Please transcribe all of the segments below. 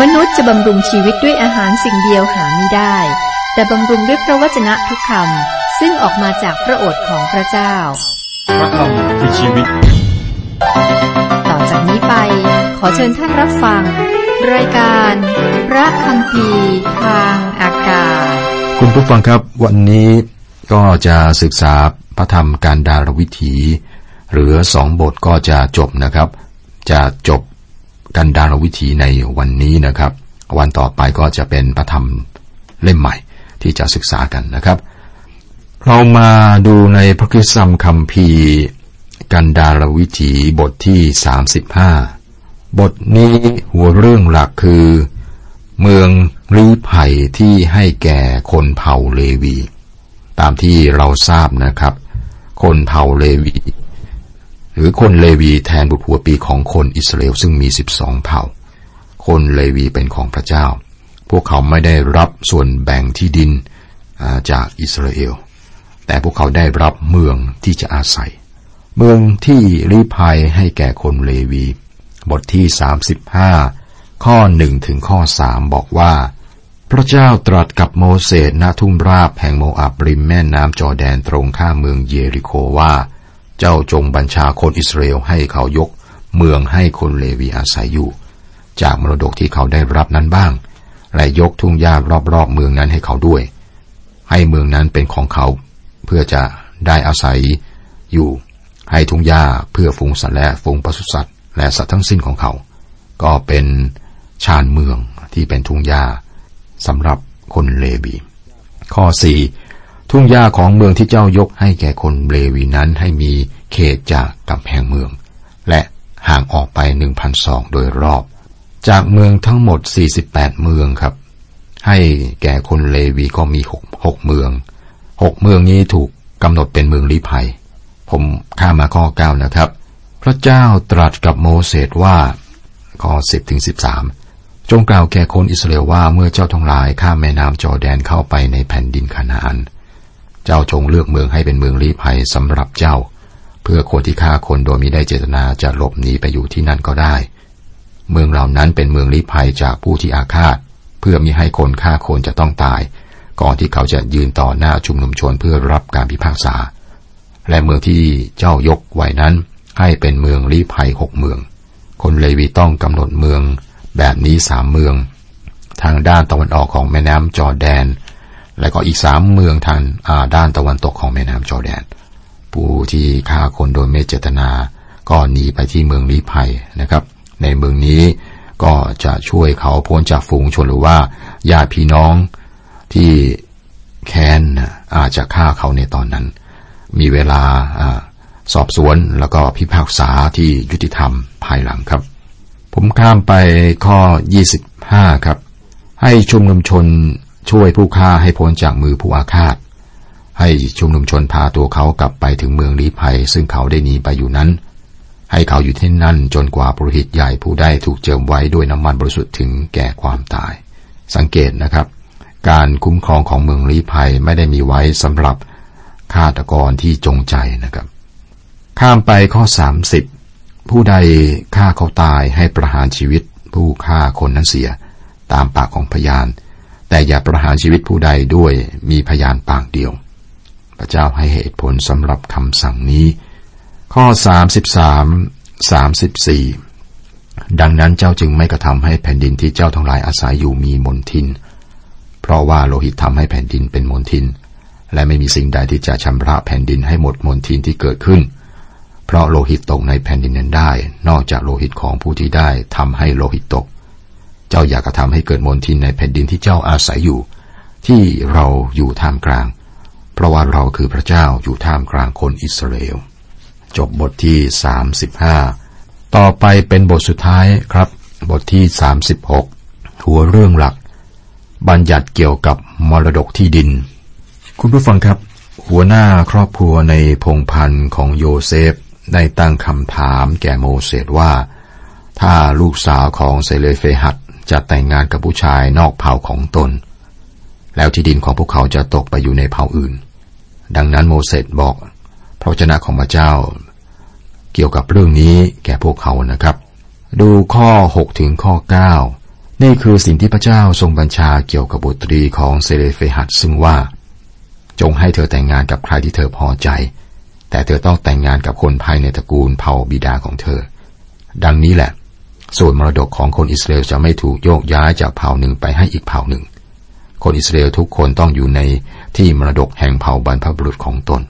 มนุษย์จะบำรุงชีวิตด้วยอาหารสิ่งเดียวหาไม่ได้ แต่บำรุงด้วยพระวจนะทุกคำซึ่งออกมาจากพระโอษฐ์ของพระเจ้า พระคำคือชีวิต ต่อจากนี้ไป ขอเชิญท่านรับฟัง รายการ พระคำพีร์ทางอากาศ คุณผู้ฟังครับวันนี้ก็จะศึกษาพระธรรมการดารวิถี เหลือสองบทก็จะจบนะครับ จะจบ กันดารวิถีในวันนี้นะครับ วันต่อไปก็จะเป็นพระธรรมเล่มใหม่ที่จะศึกษากันนะครับ เรามาดูในพระคัมคัมภีร์กันดารวิถีบทที่ 35 บทนี้หัวเรื่องหลักคือ เมืองลี้ภัยที่ให้แก่คนเผ่าเลวี ตามที่เราทราบนะครับ คนเผ่าเลวี หรือคนเลวีแทนบุตรหัวปีของคนอิสราเอลซึ่งมีสิบสองเผ่า คนเลวีเป็นของพระเจ้า พวกเขาไม่ได้รับส่วนแบ่งที่ดินจากอิสราเอล แต่พวกเขาได้รับเมืองที่จะอาศัย เมืองที่ลี้ภัยให้แก่คนเลวี บทที่ 35 ข้อหนึ่งถึงข้อสามบอกว่า พระเจ้าตรัสกับโมเสสณทุ่งราบแห่งโมอับริมแม่น้ำจอแดนตรงข้ามเมืองเยริโคว่า เจ้าจงบัญชาคนอิสราเอลให้เขายก เมืองให้คนเลวีอาศัยอยู่ จากมรดกที่เขาได้รับนั้นบ้าง และยกทุ่งหญ้ารอบๆเมืองนั้นให้เขาด้วย ให้เมืองนั้นเป็นของเขา เพื่อจะได้อาศัยอยู่ ให้ทุ่งหญ้าเพื่อฝูงสัตว์และฝูงปศุสัตว์และสัตว์ทั้งสิ้นของเขา ก็เป็นชานเมืองที่เป็นทุ่งหญ้าสำหรับคนเลวี ข้อสี่ ทุ่งหญ้าของเมืองที่เจ้ายกให้แก่คนเลวีนั้นให้มีเขตจากกำแพงเมือง และห่างออกไปหนึ่งพันศอกโดยรอบ จากเมืองทั้งหมด 48 เมืองครับ ให้แก่คนเลวีก็มีหกหกเมืองหกเมืองนี้ถูกกำหนดเป็นเมืองลี้ภัย ผมข้ามาข้อเก้านะครับ พระเจ้าตรัสกับโมเสสว่าข้อสิบถึงสิบสามจงกล่าวแก่คนอิสราเอลว่าเมื่อเจ้าทั้งหลายข้ามแม่น้ำจอแดนเข้าไปในแผ่นดินคานาอัน จ้าจงเลือกเมืองให้เป็นเมืองลี้ภัยสำหรับเจ้า เพื่อคนที่ฆ่าคนโดยมิได้เจตนาจะหลบหนีไปอยู่ที่นั่นก็ได้ เมืองเหล่านั้นเป็นเมืองลี้ภัยจากผู้ที่อาฆาต เพื่อมิให้คนฆ่าคนจะต้องตาย ก่อนที่เขาจะยืนต่อหน้าชุมนุมชนเพื่อรับการพิพากษา และเมืองที่เจ้ายกไว้นั้นให้เป็นเมืองลี้ภัยหกเมือง คนเลวีต้องกำหนดเมืองแบบนี้สามเมือง ทางด้านตะวันออกของแม่น้ำจอแดน และก็อีกสามเมืองทางอ่าด้านตะวันตกของแม่น้ำจอแดน ผู้ที่ฆ่าคนโดยไม่เจตนา ก็หนีไปที่เมืองลีภัยนะครับ ในเมืองนี้ก็จะช่วยเขาพ้นจากฝูงชนหรือว่าญาติพี่น้องที่แค้นอาจจะฆ่าเขาในตอนนั้น มีเวลาอาสอบสวนแล้วก็พิพากษาที่ยุติธรรมภายหลังครับ ผมข้ามไปข้อ 25 ครับ ให้ชุมนุมชน ช่วยผู้ฆ่าให้พ้นจากมือผู้อาฆาต ให้ชุมนุมชนพาตัวเขากลับไปถึงเมืองลีภัย ซึ่งเขาได้หนีไปอยู่นั้น ให้เขาอยู่ที่นั่นจนกว่าปรหิตใหญ่ผู้ได้ถูกเจิมไว้ด้วยน้ำมันบริสุทธิ์ถึงแก่ความตาย สังเกตนะครับ การคุ้มครองของเมืองลีภัยไม่ได้มีไว้สำหรับฆาตกรที่จงใจนะครับ ข้ามไปข้อ 30 ผู้ใดฆ่าเขาตายให้ประหารชีวิต ผู้ฆ่าคนนั้นเสีย ตามปากของพยาน แต่อย่าประหารชีวิตผู้ใดด้วยมีพยานปากเดียว พระเจ้าให้เหตุผลสำหรับคำสั่งนี้ ข้อ 33 34 ดังนั้นเจ้าจึงไม่กระทำให้แผ่นดินที่เจ้าทั้งหลายอาศัยอยู่มีมนทิน เพราะว่าโลหิตทำให้แผ่นดินเป็นมนทิน และไม่มีสิ่งใดที่จะชำระแผ่นดินให้หมดมนทินที่เกิดขึ้น เพราะโลหิตตกในแผ่นดินนั้นได้ นอกจากโลหิตของผู้ที่ได้ทำให้โลหิตตก เจ้าอยากกระทำให้เกิดมนทินในแผ่นดินที่เจ้าอาศัยอยู่ ที่เราอยู่ท่ามกลาง เพราะว่าเราคือพระเจ้าอยู่ท่ามกลางคนอิสราเอล จบบทที่ 35 ต่อไปเป็นบทสุดท้ายครับ บทที่ 36 หัวเรื่องหลัก บัญญัติเกี่ยวกับมรดกที่ดิน คุณผู้ฟังครับ หัวหน้าครอบครัวในพงศ์พันธุ์ของโยเซฟได้ตั้งคำถามแก่โมเสสว่า ถ้าลูกสาวของเศโลเฟหัด จะแต่งงานกับผู้ชายนอกเผ่าของตน แล้วที่ดินของพวกเขาจะตกไปอยู่ในเผ่าอื่น ดังนั้นโมเสสบอกพระวจนะของพระเจ้า เกี่ยวกับเรื่องนี้แก่พวกเขานะครับ ดูข้อ 6 ถึงข้อ 9 นี่คือสิ่งที่พระเจ้าทรงบัญชาเกี่ยวกับบุตรีของเซเลเฟหัดซึ่งว่า จงให้เธอแต่งงานกับใครที่เธอพอใจ แต่เธอต้องแต่งงานกับคนภายในตระกูลเผ่าบิดาของเธอ ดังนี้แหละ ส่วนมรดกของคนอิสราเอลจะไม่ถูกโยกย้ายจากเผ่าหนึ่งไปให้อีกเผ่าหนึ่ง คนอิสราเอลทุกคนต้องอยู่ในที่มรดกแห่งเผ่าบรรพบุรุษของตน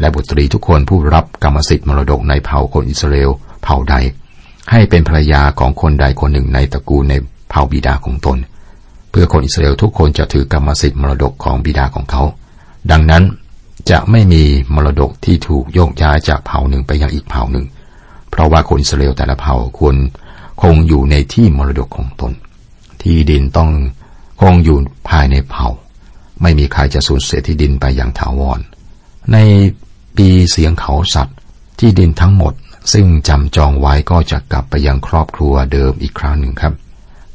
และบุตรีทุกคนผู้รับกรรมสิทธิ์มรดกในเผ่าคนอิสราเอลเผ่าใด ให้เป็นภรรยาของคนใดคนหนึ่งในตระกูลในเผ่าบิดาของตน เพื่อคนอิสราเอลทุกคนจะถือกรรมสิทธิ์มรดกของบิดาของเขา ดังนั้นจะไม่มีมรดกที่ถูกโยกย้ายจากเผ่าหนึ่งไปยังอีกเผ่าหนึ่ง เพราะว่าคนอิสราเอลแต่ละเผ่าควร คงอยู่ในที่มรดกของตน ที่ดินต้องคงอยู่ภายในเผ่า ไม่มีใครจะสูญเสียที่ดินไปอย่างถาวร ในปีเสียงเขาสัตว์ ที่ดินทั้งหมด ซึ่งจำจองไว้ก็จะกลับไปยังครอบครัวเดิมอีกครั้งหนึ่งครับ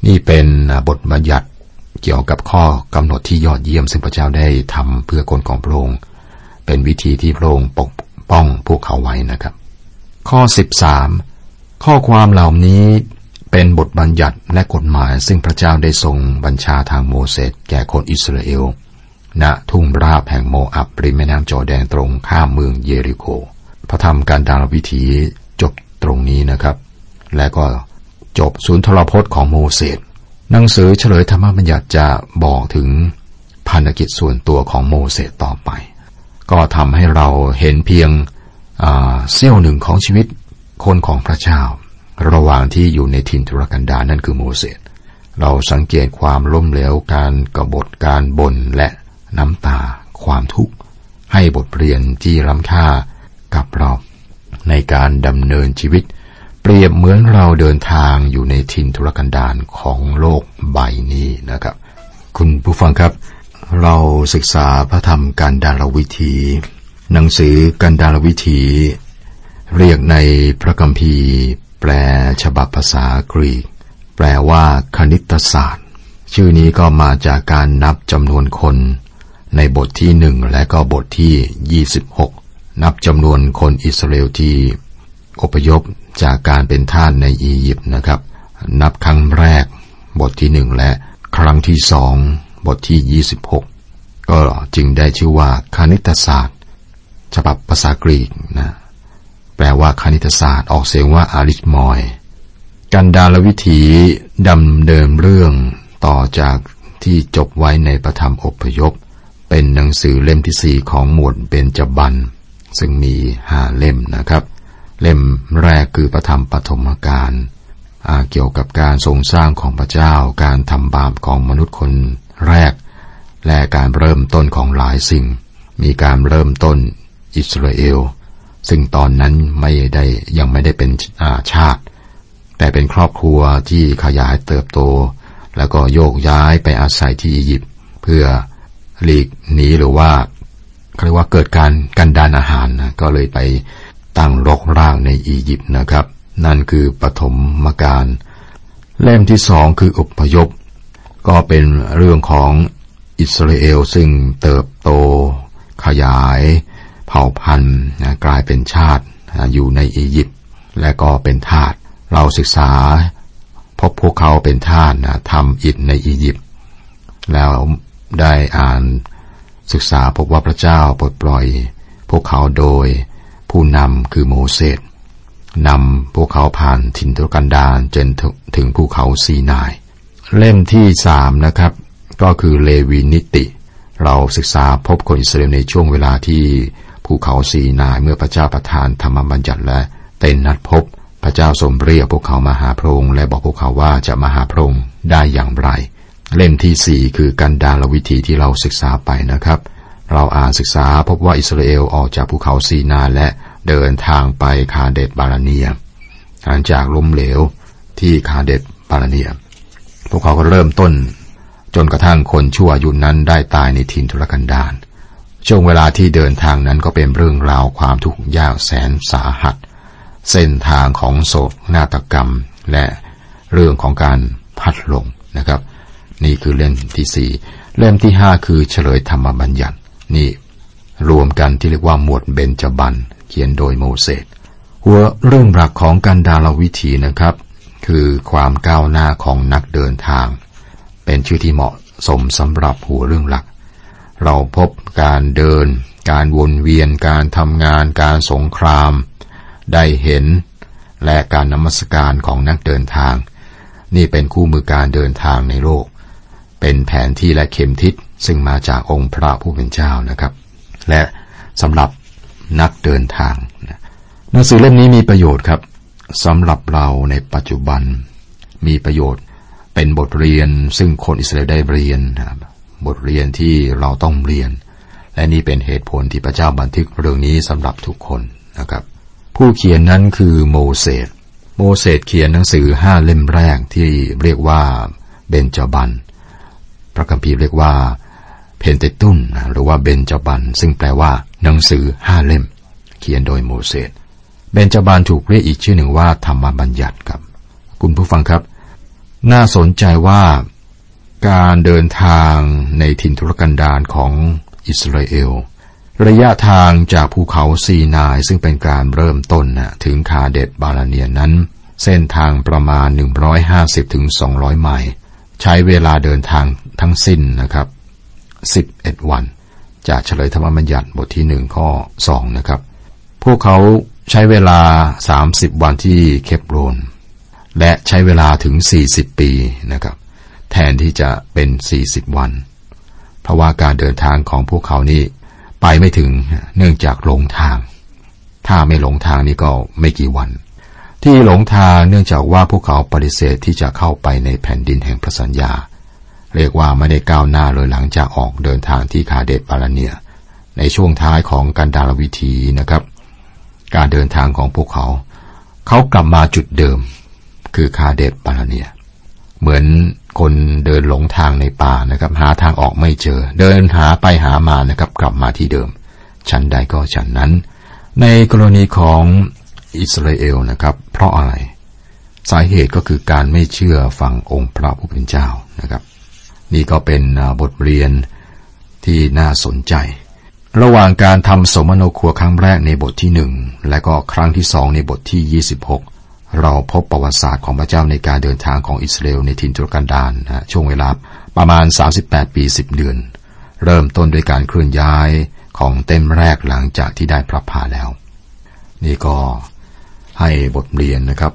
นี่เป็นบทบัญญัติเกี่ยวกับข้อกำหนดที่ยอดเยี่ยมซึ่งพระเจ้าได้ทำเพื่อคนของพระองค์เป็นวิธีที่พระองค์ปกป้องพวกเขาไว้นะครับ ข้อ 13 ข้อความเหล่านี้เป็นบทบัญญัติและกฎหมายซึ่งพระเจ้าได้ทรงบัญชาทางโมเสสแก่คนอิสราเอล ณ ทุ่งราบแห่งโมอับริมแม่น้ำจอแดนตรงข้ามเมืองเยริโกพระธรรมการดารวิถีจบตรงนี้นะครับ และก็จบศูนย์ทรพจน์ของโมเสสหนังสือเฉลยธรรมบัญญัติจะบอกถึงพันธกิจส่วนตัวของโมเสสต่อไป ก็ทำให้เราเห็นเพียงเสี้ยวหนึ่งของชีวิต คนของพระเจ้า ระหว่างที่อยู่ในถิ่นทุรกันดารนั่นคือโมเสสเราสังเกตความล้มเหลวการกบฏการบ่นและน้ำตา ความทุกข์ให้บทเรียนที่ล้ำค่ากับเราในการดำเนินชีวิต เปรียบเหมือนเราเดินทางอยู่ในถิ่นทุรกันดารของโลกใบนี้นะครับ คุณผู้ฟังครับ เราศึกษาพระธรรมการดารวิธี หนังสือการดารวิธี เรียกในพระคัมภีร์ แปลฉบับภาษากรีก แปลว่าคณิตศาสตร์ ชื่อนี้ก็มาจากการนับจำนวนคน ในบทที่หนึ่งและก็บทที่ 26 นับจำนวนคนอิสราเอลที่อพยพจากการเป็นทาสในอียิปต์นะครับ นับครั้งแรก บทที่หนึ่งและครั้งที่สองบทที่ยี่สิบหกก็จึงได้ชื่อว่าคณิตศาสตร์ ฉบับภาษากรีกนะ ลว่าคณิตศาสตร์ออกเสียงว่าอาริสมอย กันดารวิถีดำเดิมเรื่องต่อจากที่จบไว้ในประธรรมอพยพ เป็นหนังสือเล่มที่สี่ของหมวดเบญจบันซึ่งมีห้าเล่มนะครับ เล่มแรกคือพระธรรมปฐมกาลเกี่ยวกับการทรงสร้างของพระเจ้า การทำบาปของมนุษย์คนแรก และการเริ่มต้นของหลายสิ่ง มีการเริ่มต้นอิสราเอล ซึ่งตอนนั้นไม่ได้ยังไม่ได้เป็นอาชาติ แต่เป็นครอบครัวที่ขยายเติบโต แล้วก็โยกย้ายไปอาศัยที่อียิปต์เพื่อหลีกหนีหรือว่าเรียกว่าเกิดการกันดานอาหารนะก็เลยไปตั้งรกรากในอียิปต์นะครับ นั่นคือปฐมมการเล่มที่สองคืออุปยพ ก็เป็นเรื่องของอิสราเอลซึ่งเติบโตขยาย ผ่าพันธุ์กลายเป็นชาติอยู่ในอียิปต์และก็เป็นทาสเราศึกษา พบพวกเขาเป็นทาสทำอิฐในอียิปต์แล้วได้อ่านศึกษาพบว่าพระเจ้าปลดปล่อย พวกเขาโดยผู้นำคือโมเสสนำพวกเขาผ่านถิ่นทุกันดารจนถึงภูเขาซีนาย เล่มที่สามนะครับ ก็คือเลวีนิติ เราศึกษาพบคนอิสราเอลในช่วงเวลาที่ ภูเขาซีนายเมื่อพระเจ้าประทานธรรมบัญญัติและเต้นนัดพบ พระเจ้าทรงเรียกพวกเขามาหาพระองค์และบอกพวกเขาว่าจะมาหาพระองค์ได้อย่างไร เล่มที่สี่คือกันดารวิธีที่เราศึกษาไปนะครับ เราอ่านศึกษาพบว่าอิสราเอลออกจากภูเขาซีนาและเดินทางไปคาเดตบาลาเนียหลังจากล้มเหลวที่คาเดตบาลาเนีย พวกเขาก็เริ่มต้น จนกระทั่งคนชั่วอายุนั้นได้ตายในถิ่นทุรกันดาร ช่วงเวลาที่เดินทางนั้นก็เป็นเรื่องราวความทุกข์ยากแสนสาหัส เส้นทางของโศกนาฏกรรม และเรื่องของการพัดลงนะครับ นี่คือเล่มที่สี่เล่มที่ห้าคือเฉลยธรรมบัญญัติ นี่รวมกันที่เรียกว่าหมวดเบญจบันเขียนโดยโมเสสหัวเรื่องหลักของการดาลวิธีนะครับ คือความก้าวหน้าของนักเดินทาง เป็นชื่อที่เหมาะสมสำหรับหัวเรื่องหลัก เราพบการเดิน การวนเวียนการทำงาน การสงคราม ได้เห็น และการนมัสการของนักเดินทาง นี่เป็นคู่มือการเดินทางในโลก เป็นแผนที่และเข็มทิศซึ่งมาจากองค์พระผู้เป็นเจ้านะครับ และสำหรับนักเดินทางหนังสือเล่มนี้มีประโยชน์ครับสำหรับเราในปัจจุบันมีประโยชน์เป็นบทเรียนซึ่งคนอิสราเอลได้เรียน บทเรียนที่เราต้องเรียน และนี่เป็นเหตุผลที่พระเจ้าบันทึกเรื่องนี้สำหรับทุกคนนะครับ ผู้เขียนนั้นคือโมเสสโมเสสเขียนหนังสือห้าเล่มแรกที่เรียกว่าเบนจบัน พระคัมภีร์เรียกว่าเพนเตตุนหรือว่าเบนจบัน ซึ่งแปลว่า หนังสือห้าเล่ม เขียนโดยโมเสสเบนจบานถูกเรียกอีกชื่อหนึ่งว่าธรรมบัญญัติครับ คุณผู้ฟังครับ น่าสนใจว่า การเดินทางในถิ่นทุรกันดารของอิสราเอล ระยะทางจากภูเขาซีนายซึ่งเป็นการเริ่มต้นนะถึงคาเดตบาลาเนียนั้น เส้นทางประมาณ 150ถึง200 ไมล์ ใช้เวลาเดินทางทั้งสิ้นนะครับ 11 วัน จากเฉลยธรรมบัญญัติบทที่หนึ่งข้อ 2 นะครับ พวกเขาใช้เวลา 30 วันที่เคปโรน และใช้เวลาถึง 40 ปีนะครับ แทนที่จะเป็น40วัน เพราะว่าการเดินทางของพวกเขานี่ไปไม่ถึงเนื่องจากหลงทาง ถ้าไม่หลงทางนี่ก็ไม่กี่วัน ที่หลงทางเนื่องจากว่าพวกเขาปฏิเสธที่จะเข้าไปในแผ่นดินแห่งพระสัญญา เรียกว่าไม่ได้ก้าวหน้าเลยหลังจากออกเดินทางที่คาเดตปาราเนีย ในช่วงท้ายของการดารวิธีนะครับ การเดินทางของพวกเขา เขากลับมาจุดเดิม คือคาเดตปาราเนีย เหมือน คนเดินหลงทางในป่านะครับ หาทางออกไม่เจอ เดินหาไปหามานะครับ กลับมาที่เดิมฉันใดก็ฉันนั้น ในกรณีของอิสราเอลนะครับ เพราะอะไร สาเหตุก็คือการไม่เชื่อฟังองค์พระผู้เป็นเจ้านะครับ นี่ก็เป็นบทเรียนที่น่าสนใจ ระหว่างการทำสมโนครัวครั้งแรกในบทที่หนึ่งและก็ครั้งที่สองในบทที่ 26 เราพบประวัติศาสตร์ของพระเจ้าในการเดินทางของอิสราเอลในทินทุรกันดารนะช่วงเวลาประมาณ 38 ปี 10 เดือน เริ่มต้นด้วยการเคลื่อนย้ายของเต็มแรกหลังจากที่ได้พระพาแล้ว นี่ก็ให้บทเรียนนะครับ